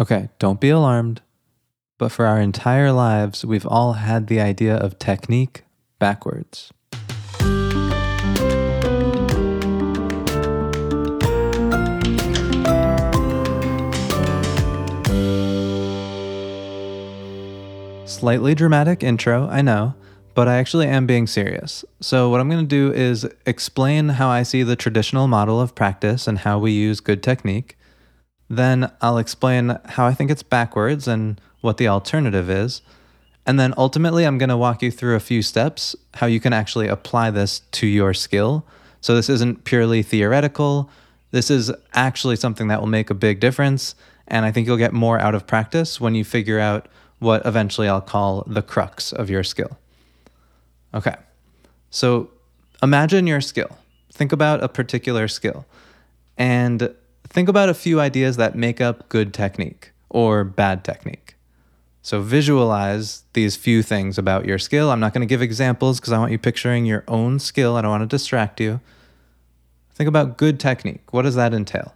Okay, don't be alarmed. But for our entire lives, we've all had the idea of technique backwards. Slightly dramatic intro, I know, but I actually am being serious. So, what I'm going to do is explain how I see the traditional model of practice and how we use good technique. Then I'll explain how I think it's backwards and what the alternative is. And then ultimately, I'm going to walk you through a few steps how you can actually apply this to your skill. So, this isn't purely theoretical. This is actually something that will make a big difference. And I think you'll get more out of practice when you figure out what eventually I'll call the crux of your skill. Okay. So imagine your skill. Think about a particular skill and think about a few ideas that make up good technique or bad technique. So visualize these few things about your skill. I'm not going to give examples because I want you picturing your own skill. I don't want to distract you. Think about good technique. What does that entail?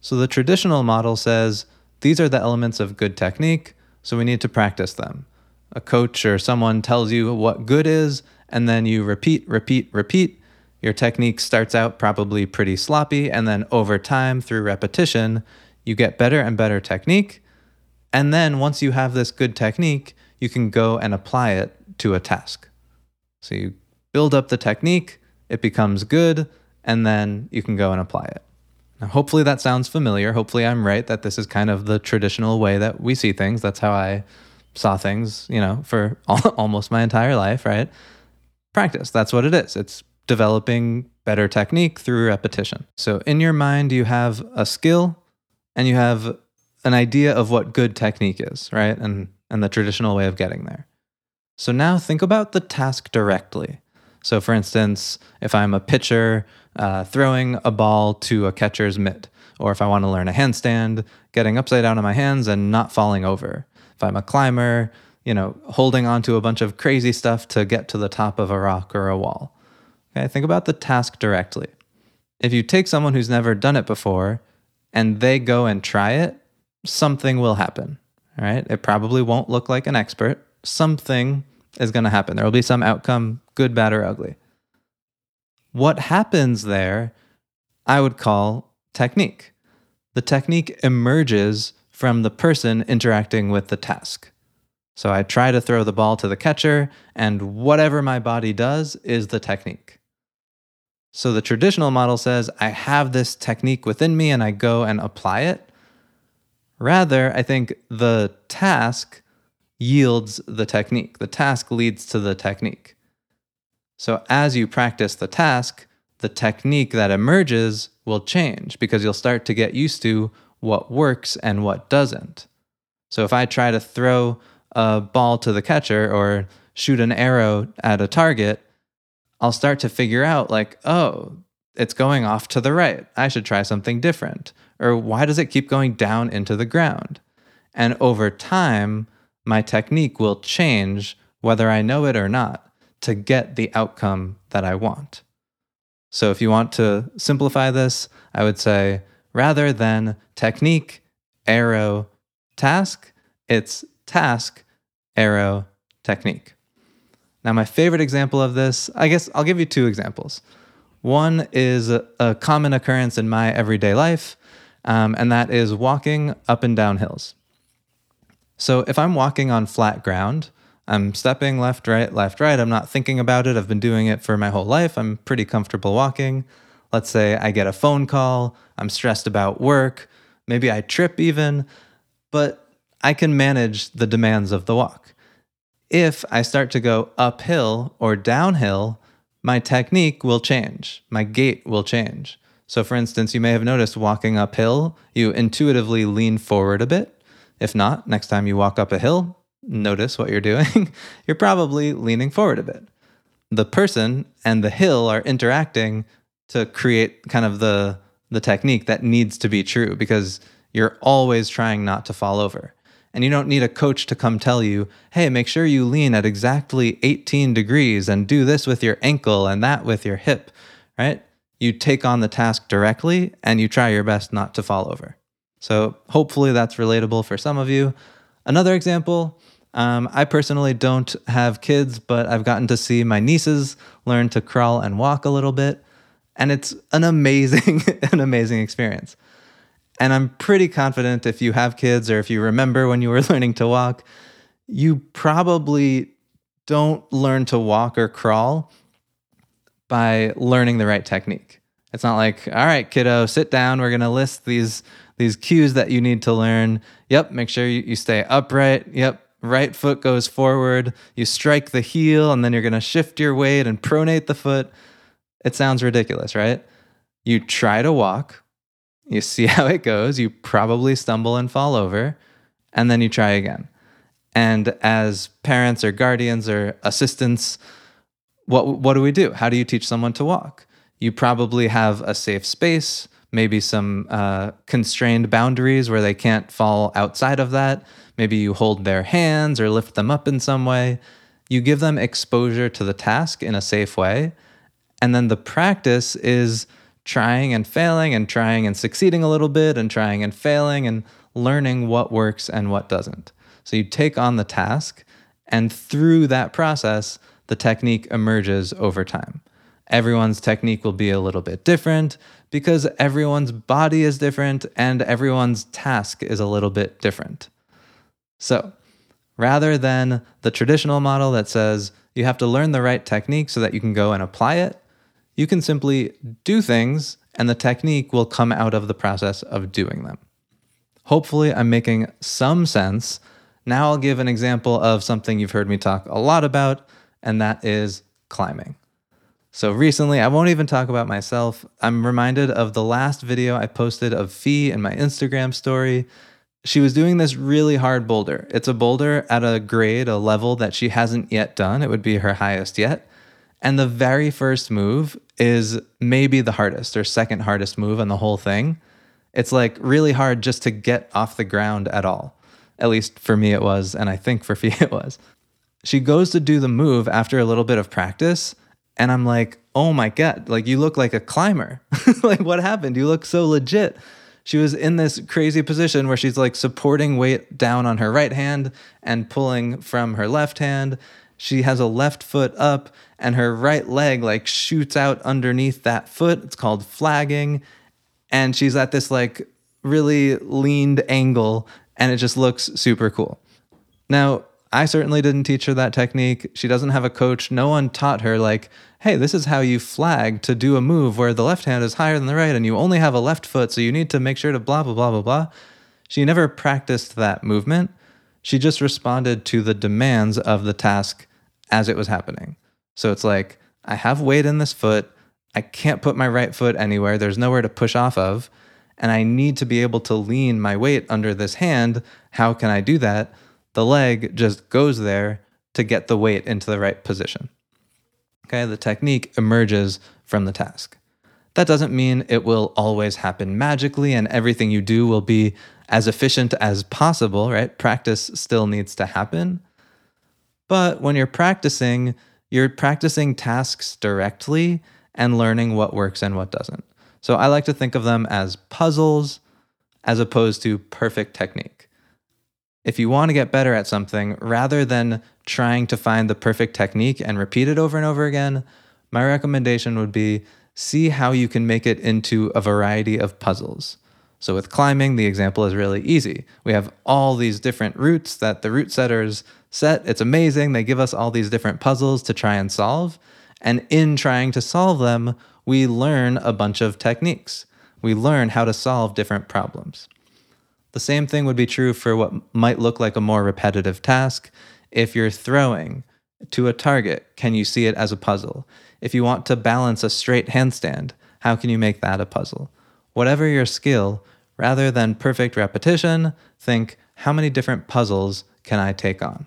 So the traditional model says these are the elements of good technique, so we need to practice them. A coach or someone tells you what good is, and then you repeat, repeat, repeat. Your technique starts out probably pretty sloppy, and then over time, through repetition, you get better and better technique. And then once you have this good technique, you can go and apply it to a task. So you build up the technique, it becomes good, and then you can go and apply it. Now, hopefully that sounds familiar. Hopefully I'm right that this is kind of the traditional way that we see things. That's how I saw things, you know, for almost my entire life, right? Practice. That's what it is. It's developing better technique through repetition. So in your mind, you have a skill and you have an idea of what good technique is, right? And and the traditional way of getting there. So now think about the task directly. So for instance, if I'm a pitcher uh, throwing a ball to a catcher's mitt, or if I want to learn a handstand, getting upside down on my hands and not falling over. If I'm a climber, you know, holding onto a bunch of crazy stuff to get to the top of a rock or a wall. Okay, think about the task directly. If you take someone who's never done it before and they go and try it, something will happen. Right? It probably won't look like an expert. Something is going to happen. There will be some outcome, good, bad, or ugly. What happens there, I would call technique. The technique emerges from the person interacting with the task. So I try to throw the ball to the catcher, and whatever my body does is the technique. So the traditional model says I have this technique within me and I go and apply it. Rather, I think the task yields the technique. The task leads to the technique. So as you practice the task, the technique that emerges will change because you'll start to get used to what works and what doesn't. So if I try to throw a ball to the catcher or shoot an arrow at a target, I'll start to figure out, like, oh, it's going off to the right. I should try something different. Or why does it keep going down into the ground? And over time, my technique will change whether I know it or not to get the outcome that I want. So if you want to simplify this, I would say rather than technique, arrow, task, it's task, arrow, technique. Now, my favorite example of this, I guess I'll give you two examples. One is a, common occurrence in my everyday life, um, and that is walking up and down hills. So if I'm walking on flat ground, I'm stepping left, right, left, right. I'm not thinking about it. I've been doing it for my whole life. I'm pretty comfortable walking. Let's say I get a phone call. I'm stressed about work. Maybe I trip even, but I can manage the demands of the walk. If I start to go uphill or downhill, my technique will change. My gait will change. So, for instance, you may have noticed walking uphill, you intuitively lean forward a bit. If not, next time you walk up a hill, notice what you're doing, you're probably leaning forward a bit. The person and the hill are interacting to create kind of the the technique that needs to be true because you're always trying not to fall over. And you don't need a coach to come tell you, hey, make sure you lean at exactly 18 degrees and do this with your ankle and that with your hip, right? You take on the task directly and you try your best not to fall over. So hopefully that's relatable for some of you. Another example um, I personally don't have kids, but I've gotten to see my nieces learn to crawl and walk a little bit. And it's an amazing, an amazing experience. And I'm pretty confident if you have kids or if you remember when you were learning to walk, you probably don't learn to walk or crawl by learning the right technique. It's not like, all right, kiddo, sit down. We're going to list these these cues that you need to learn. Yep, make sure you, you stay upright. Yep, right foot goes forward. You strike the heel and then you're going to shift your weight and pronate the foot. It sounds ridiculous, right? You try to walk, you see how it goes, you probably stumble and fall over, and then you try again. And as parents or guardians or assistants, what what do we do? How do you teach someone to walk? You probably have a safe space, maybe some uh, constrained boundaries where they can't fall outside of that. Maybe you hold their hands or lift them up in some way. You give them exposure to the task in a safe way. And then the practice is trying and failing and trying and succeeding a little bit and trying and failing and learning what works and what doesn't. So you take on the task, and through that process, the technique emerges over time. Everyone's technique will be a little bit different because everyone's body is different and everyone's task is a little bit different. So, rather than the traditional model that says you have to learn the right technique so that you can go and apply it, you can simply do things and the technique will come out of the process of doing them. Hopefully, I'm making some sense now I'll give an example of something you've heard me talk a lot about, and that is climbing. So recently, I won't even talk about myself. I'm reminded of the last video I posted of Fee in my Instagram story. She was doing this really hard boulder. It's a boulder at a grade, a level that she hasn't yet done. It would be her highest yet. And the very first move is maybe the hardest or second hardest move on the whole thing. It's like really hard just to get off the ground at all. At least for me, it was. And I think for Fee, it was. She goes to do the move after a little bit of practice. And I'm like, oh my God, like you look like a climber. like, what happened? You look so legit. She was in this crazy position where she's like supporting weight down on her right hand and pulling from her left hand. She has a left foot up and her right leg like shoots out underneath that foot. It's called flagging. And she's at this like really leaned angle and it just looks super cool. Now, I certainly didn't teach her that technique. She doesn't have a coach. No one taught her, like, hey, this is how you flag to do a move where the left hand is higher than the right and you only have a left foot, so you need to make sure to blah, blah, blah, blah, blah. She never practiced that movement. She just responded to the demands of the task as it was happening. So it's like, I have weight in this foot. I can't put my right foot anywhere. There's nowhere to push off of and I need to be able to lean my weight under this hand. How can I do that? The leg just goes there to get the weight into the right position. Okay, the technique emerges from the task. That doesn't mean it will always happen magically and everything you do will be as efficient as possible, right? Practice still needs to happen. But when you're practicing, you're practicing tasks directly and learning what works and what doesn't. So I like to think of them as puzzles as opposed to perfect technique. If you want to get better at something, rather than trying to find the perfect technique and repeat it over and over again, my recommendation would be see how you can make it into a variety of puzzles. So with climbing, the example is really easy. We have all these different routes that the route setters set. It's amazing. They give us all these different puzzles to try and solve. And in trying to solve them, we learn a bunch of techniques. We learn how to solve different problems. The same thing would be true for what might look like a more repetitive task. If you're throwing to a target, can you see it as a puzzle? If you want to balance a straight handstand, how can you make that a puzzle? Whatever your skill, rather than perfect repetition, think how many different puzzles can I take on?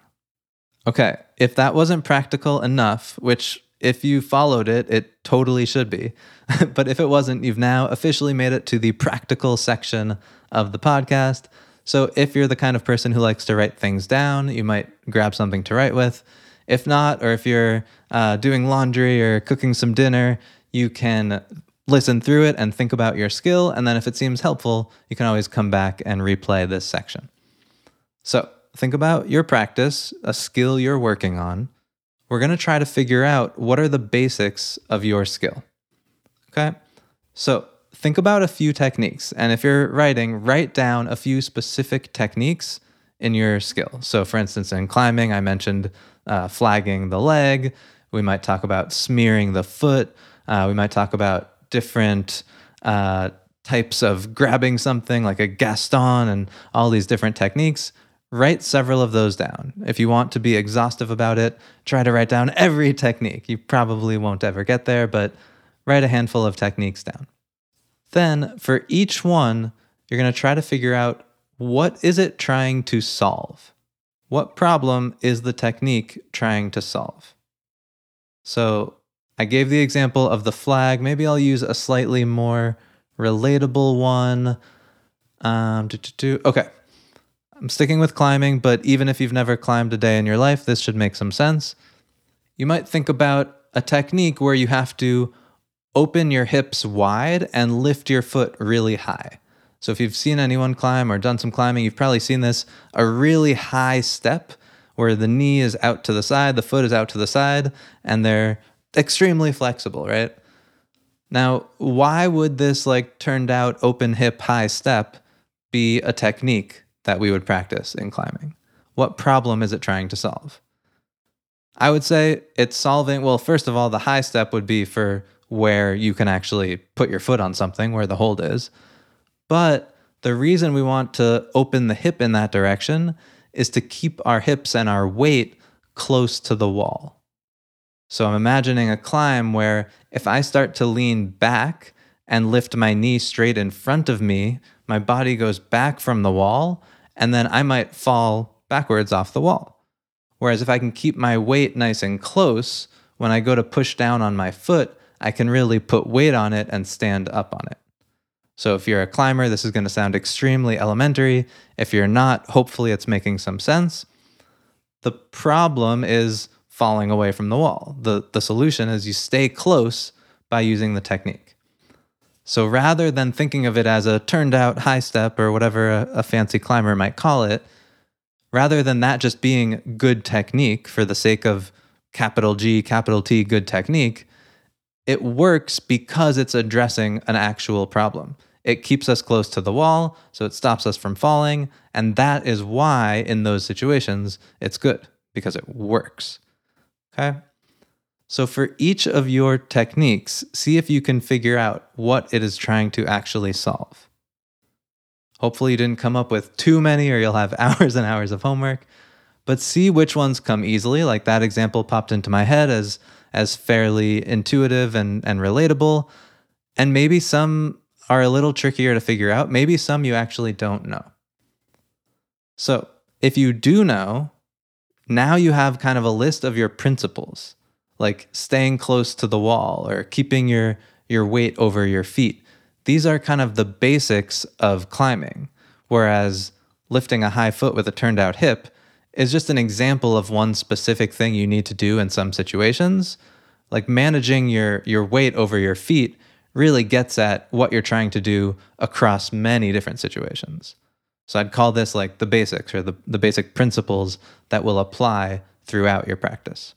Okay, if that wasn't practical enough, which if you followed it, it totally should be. but if it wasn't, you've now officially made it to the practical section of the podcast. So if you're the kind of person who likes to write things down, you might grab something to write with. If not, or if you're uh, doing laundry or cooking some dinner, you can listen through it and think about your skill. And then if it seems helpful, you can always come back and replay this section. So think about your practice, a skill you're working on. We're going to try to figure out what are the basics of your skill. Okay. So think about a few techniques. And if you're writing, write down a few specific techniques in your skill. So, for instance, in climbing, I mentioned uh, flagging the leg. We might talk about smearing the foot. Uh, we might talk about different uh, types of grabbing something like a Gaston and all these different techniques. Write several of those down. If you want to be exhaustive about it, try to write down every technique. You probably won't ever get there, but write a handful of techniques down. Then, for each one, you're going to try to figure out what is it trying to solve? What problem is the technique trying to solve? So I gave the example of the flag. Maybe I'll use a slightly more relatable one. Um, okay. I'm sticking with climbing, but even if you've never climbed a day in your life, this should make some sense. You might think about a technique where you have to open your hips wide and lift your foot really high. So if you've seen anyone climb or done some climbing, you've probably seen this a really high step where the knee is out to the side, the foot is out to the side, and they're extremely flexible, right? Now, why would this like turned out open hip high step be a technique that we would practice in climbing? What problem is it trying to solve? I would say it's solving, well, first of all, the high step would be for where you can actually put your foot on something, where the hold is. But the reason we want to open the hip in that direction is to keep our hips and our weight close to the wall. So I'm imagining a climb where if I start to lean back and lift my knee straight in front of me, my body goes back from the wall, and then I might fall backwards off the wall. Whereas if I can keep my weight nice and close, when I go to push down on my foot, I can really put weight on it and stand up on it. So if you're a climber, this is going to sound extremely elementary. If you're not, hopefully it's making some sense. The problem is falling away from the wall. The, the solution is you stay close by using the technique. So rather than thinking of it as a turned out high step or whatever a, a fancy climber might call it, rather than that just being good technique for the sake of capital G, capital T, good technique, it works because it's addressing an actual problem. It keeps us close to the wall, so it stops us from falling. And that is why, in those situations, it's good because it works. Okay? So, for each of your techniques, see if you can figure out what it is trying to actually solve. Hopefully, you didn't come up with too many or you'll have hours and hours of homework, but see which ones come easily. Like that example popped into my head as, as fairly intuitive and, and relatable. And maybe some are a little trickier to figure out. Maybe some you actually don't know. So, if you do know, now you have kind of a list of your principles, like staying close to the wall or keeping your, your weight over your feet. These are kind of the basics of climbing, whereas lifting a high foot with a turned out hip is just an example of one specific thing you need to do in some situations. Like managing your, your weight over your feet really gets at what you're trying to do across many different situations. So I'd call this like the basics or the, the basic principles that will apply throughout your practice.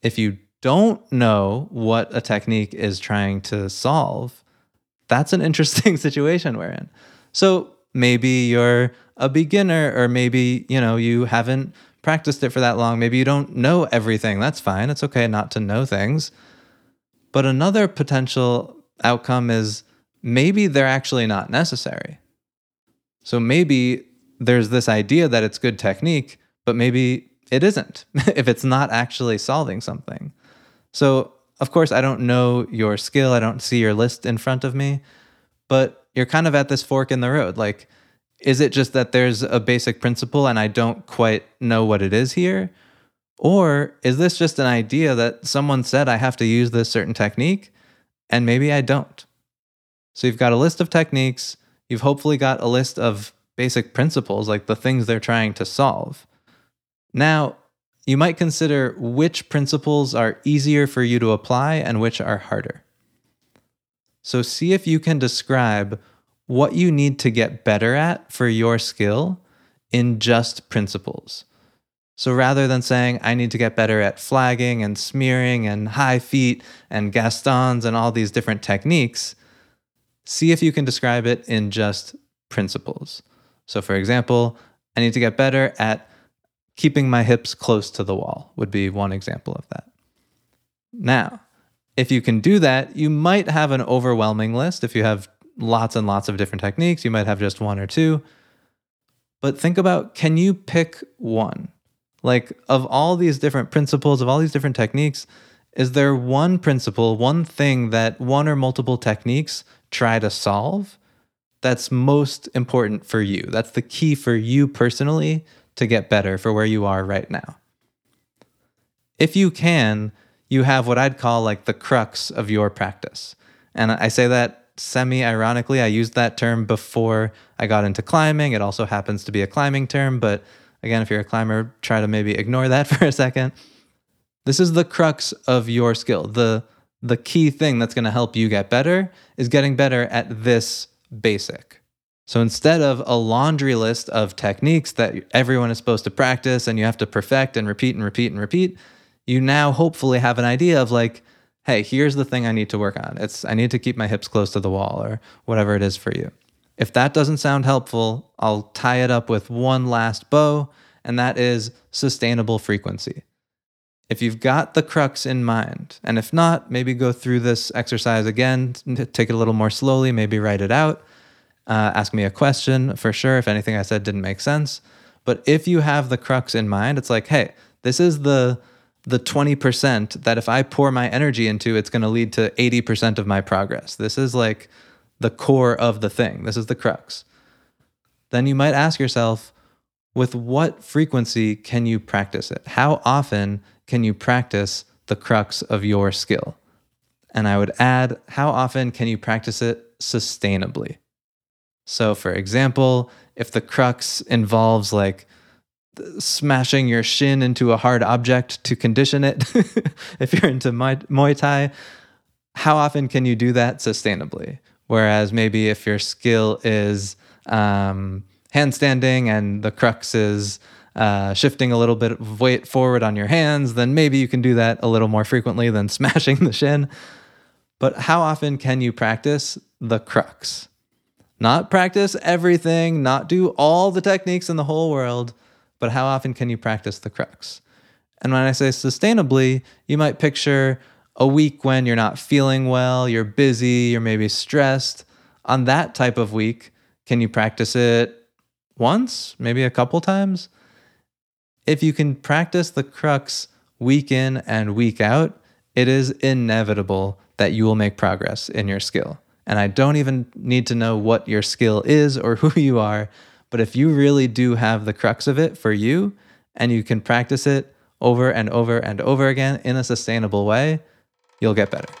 If you don't know what a technique is trying to solve, that's an interesting situation we're in. So maybe you're a beginner or maybe, you know, you haven't practiced it for that long. Maybe you don't know everything. That's fine. It's okay not to know things. But another potential outcome is maybe they're actually not necessary. So maybe there's this idea that it's good technique, but maybe it isn't if it's not actually solving something. So, of course, I don't know your skill, I don't see your list in front of me, but you're kind of at this fork in the road. Like, is it just that there's a basic principle and I don't quite know what it is here? Or is this just an idea that someone said I have to use this certain technique and maybe I don't. So you've got a list of techniques, you've hopefully got a list of basic principles, like the things they're trying to solve. Now, you might consider which principles are easier for you to apply and which are harder. So see if you can describe what you need to get better at for your skill in just principles. So rather than saying, I need to get better at flagging and smearing and high feet and Gastons and all these different techniques, see if you can describe it in just principles. So, for example, I need to get better at keeping my hips close to the wall, would be one example of that. Now, if you can do that, you might have an overwhelming list. If you have lots and lots of different techniques, you might have just one or two. But think about can you pick one? Like, of all these different principles, of all these different techniques, is there one principle, one thing that one or multiple techniques try to solve that's most important for you? That's the key for you personally to get better for where you are right now. If you can, you have what I'd call like the crux of your practice. And I say that semi ironically. I used that term before I got into climbing. It also happens to be a climbing term, but again, if you're a climber, try to maybe ignore that for a second. This is the crux of your skill. The the key thing that's going to help you get better is getting better at this basic. So instead of a laundry list of techniques that everyone is supposed to practice and you have to perfect and repeat and repeat and repeat, you now hopefully have an idea of like, hey, here's the thing I need to work on. It's I need to keep my hips close to the wall or whatever it is for you. If that doesn't sound helpful, I'll tie it up with one last bow, and that is sustainable frequency. If you've got the crux in mind, and if not, maybe go through this exercise again, take it a little more slowly, maybe write it out. Uh, ask me a question for sure if anything I said didn't make sense. But if you have the crux in mind, it's like, hey, this is the the 20% that if I pour my energy into, it's going to lead to 80% of my progress. This is like the core of the thing. This is the crux. Then you might ask yourself, with what frequency can you practice it? How often can you practice the crux of your skill? And I would add, how often can you practice it sustainably? So, for example, if the crux involves like smashing your shin into a hard object to condition it, if you're into Muay Thai, how often can you do that sustainably? Whereas maybe if your skill is um, handstanding and the crux is uh, shifting a little bit of weight forward on your hands, then maybe you can do that a little more frequently than smashing the shin. But how often can you practice the crux? Not practice everything, not do all the techniques in the whole world, but how often can you practice the crux? And when I say sustainably, you might picture a week when you're not feeling well, you're busy, you're maybe stressed. On that type of week, can you practice it once, maybe a couple times? If you can practice the crux week in and week out, it is inevitable that you will make progress in your skill. And I don't even need to know what your skill is or who you are but if you really do have the crux of it for you and you can practice it over and over and over again in a sustainable way, you'll get better.